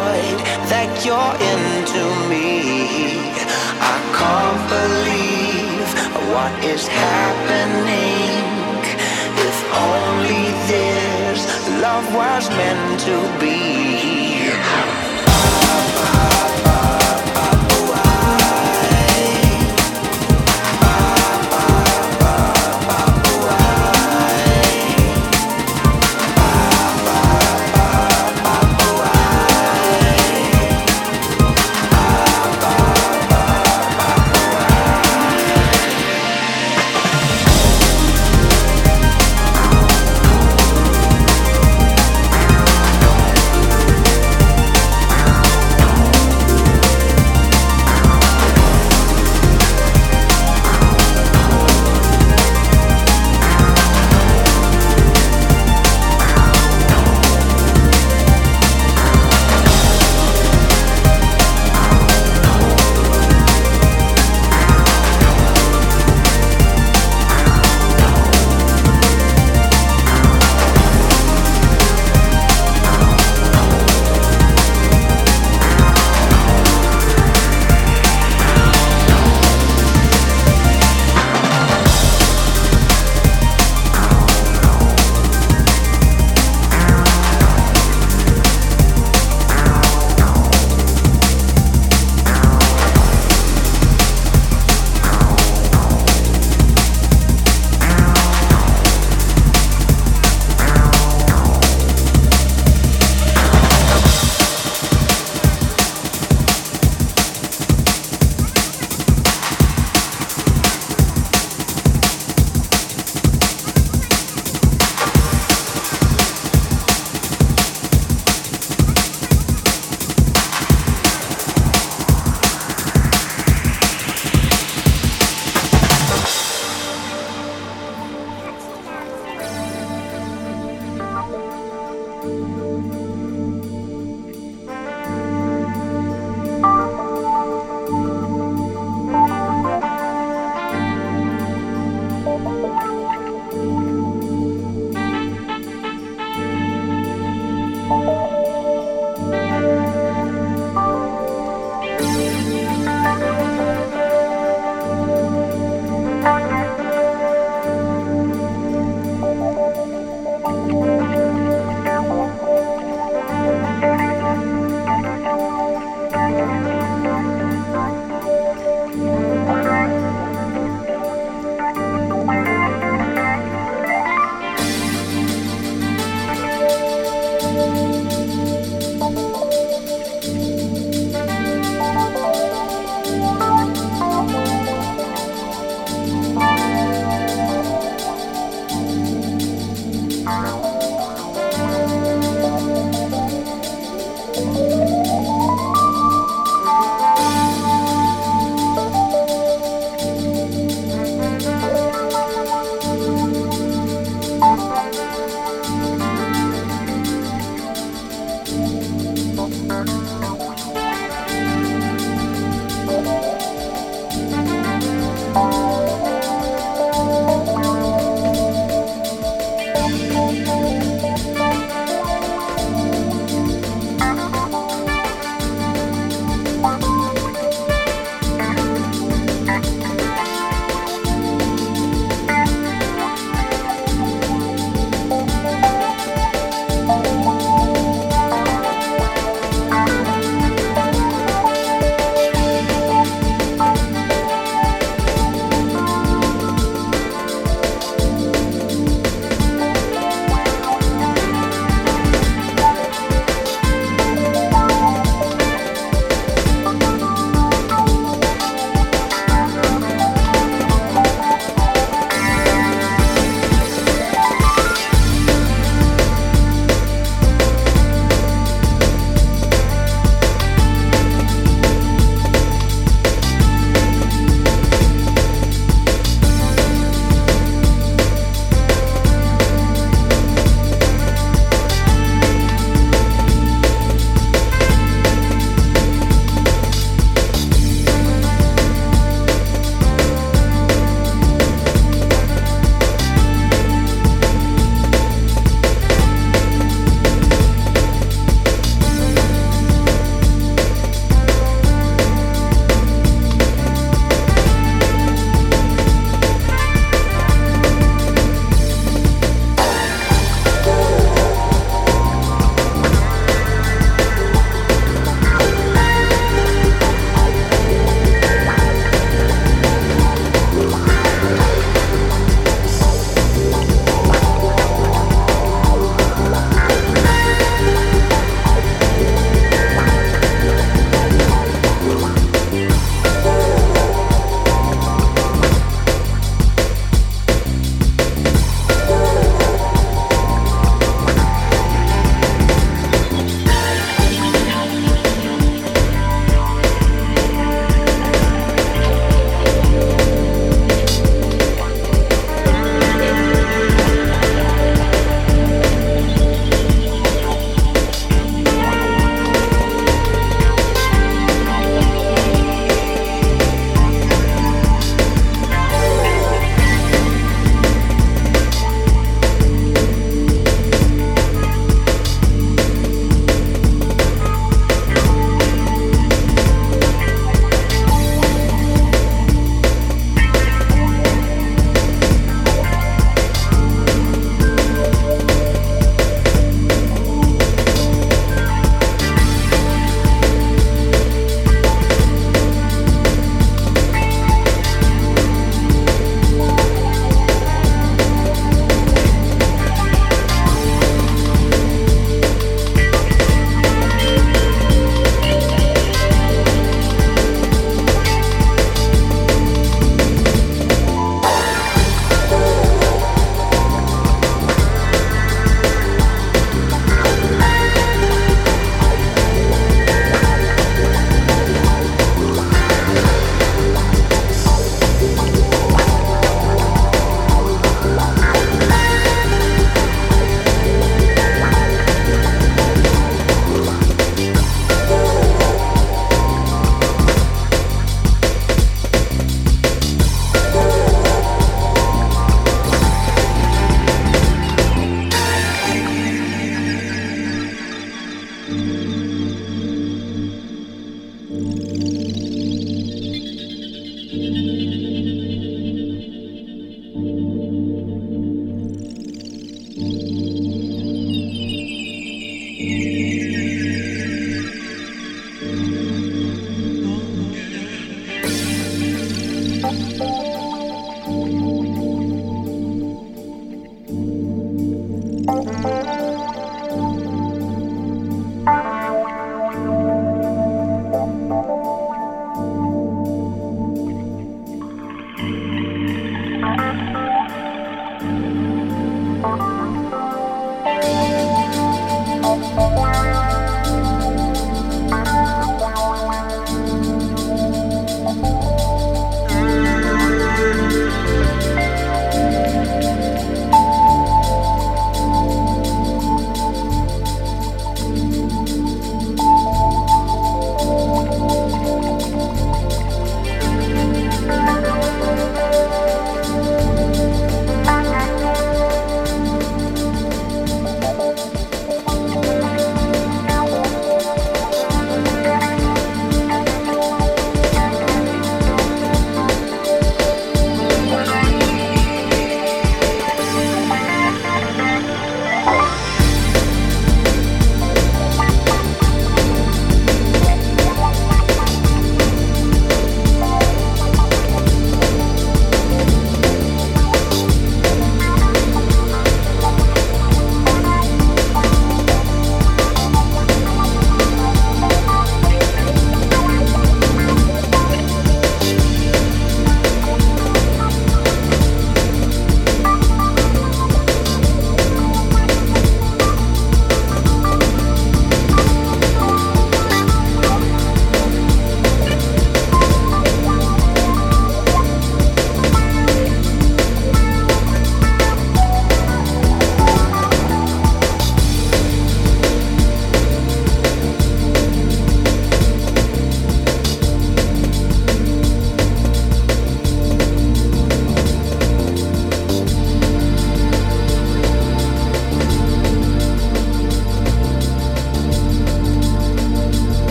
void that you're into me. I can't believe what is happening. If only this love was meant to be.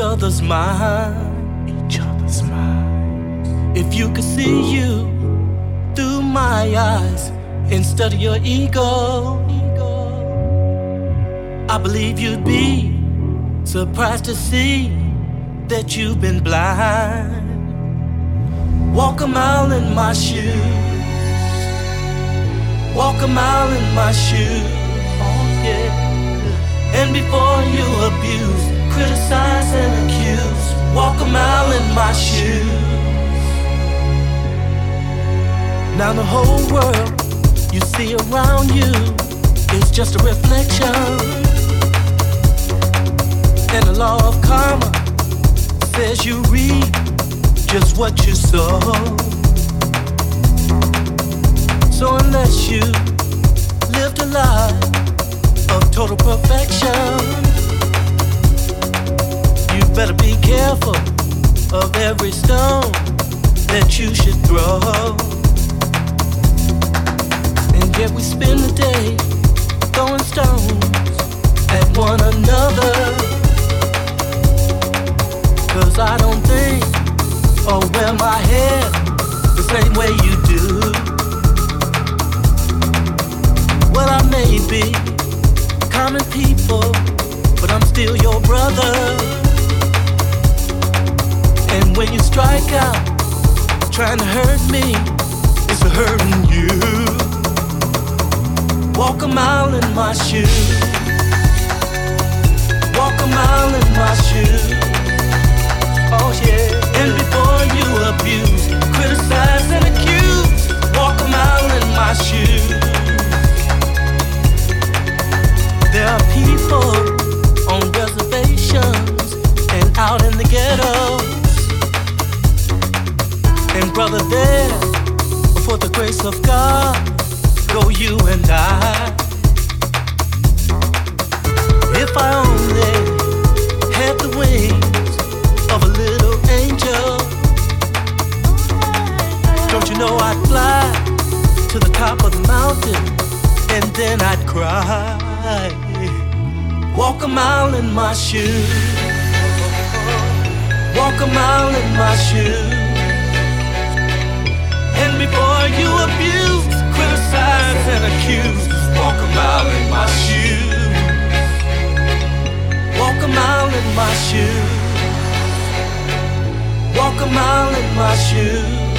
Other's mind, each other's mind. If you could see you through my eyes instead of your ego, I believe you'd be surprised to see that you've been blind. Walk a mile in my shoes. Walk a mile in my shoes. Oh, yeah. And before you abuse, criticize and accuse, walk a mile in my shoes. Now the whole world you see around you is just a reflection. And the law of karma says you reap just what you sow. So unless you lived a life of total perfection, careful of every stone that you should throw. And yet we spend the day throwing stones at one another. Cause I don't think or wear my hair the same way you do. Well, I may be common people, but I'm still your brother. And when you strike out, trying to hurt me, it's hurting you. Walk a mile in my shoes. Walk a mile in my shoes. Oh yeah. And before you abuse, criticize and accuse, walk a mile in my shoes. There are people on reservations and out in the ghettos. And brother, there, for the grace of God, go you and I. If I only had the wings of a little angel. Don't you know I'd fly to the top of the mountain and then I'd cry. Walk a mile in my shoes. Walk a mile in my shoes. Before you abuse, criticize and accuse, walk a mile in my shoes. Walk a mile in my shoes. Walk a mile in my shoes.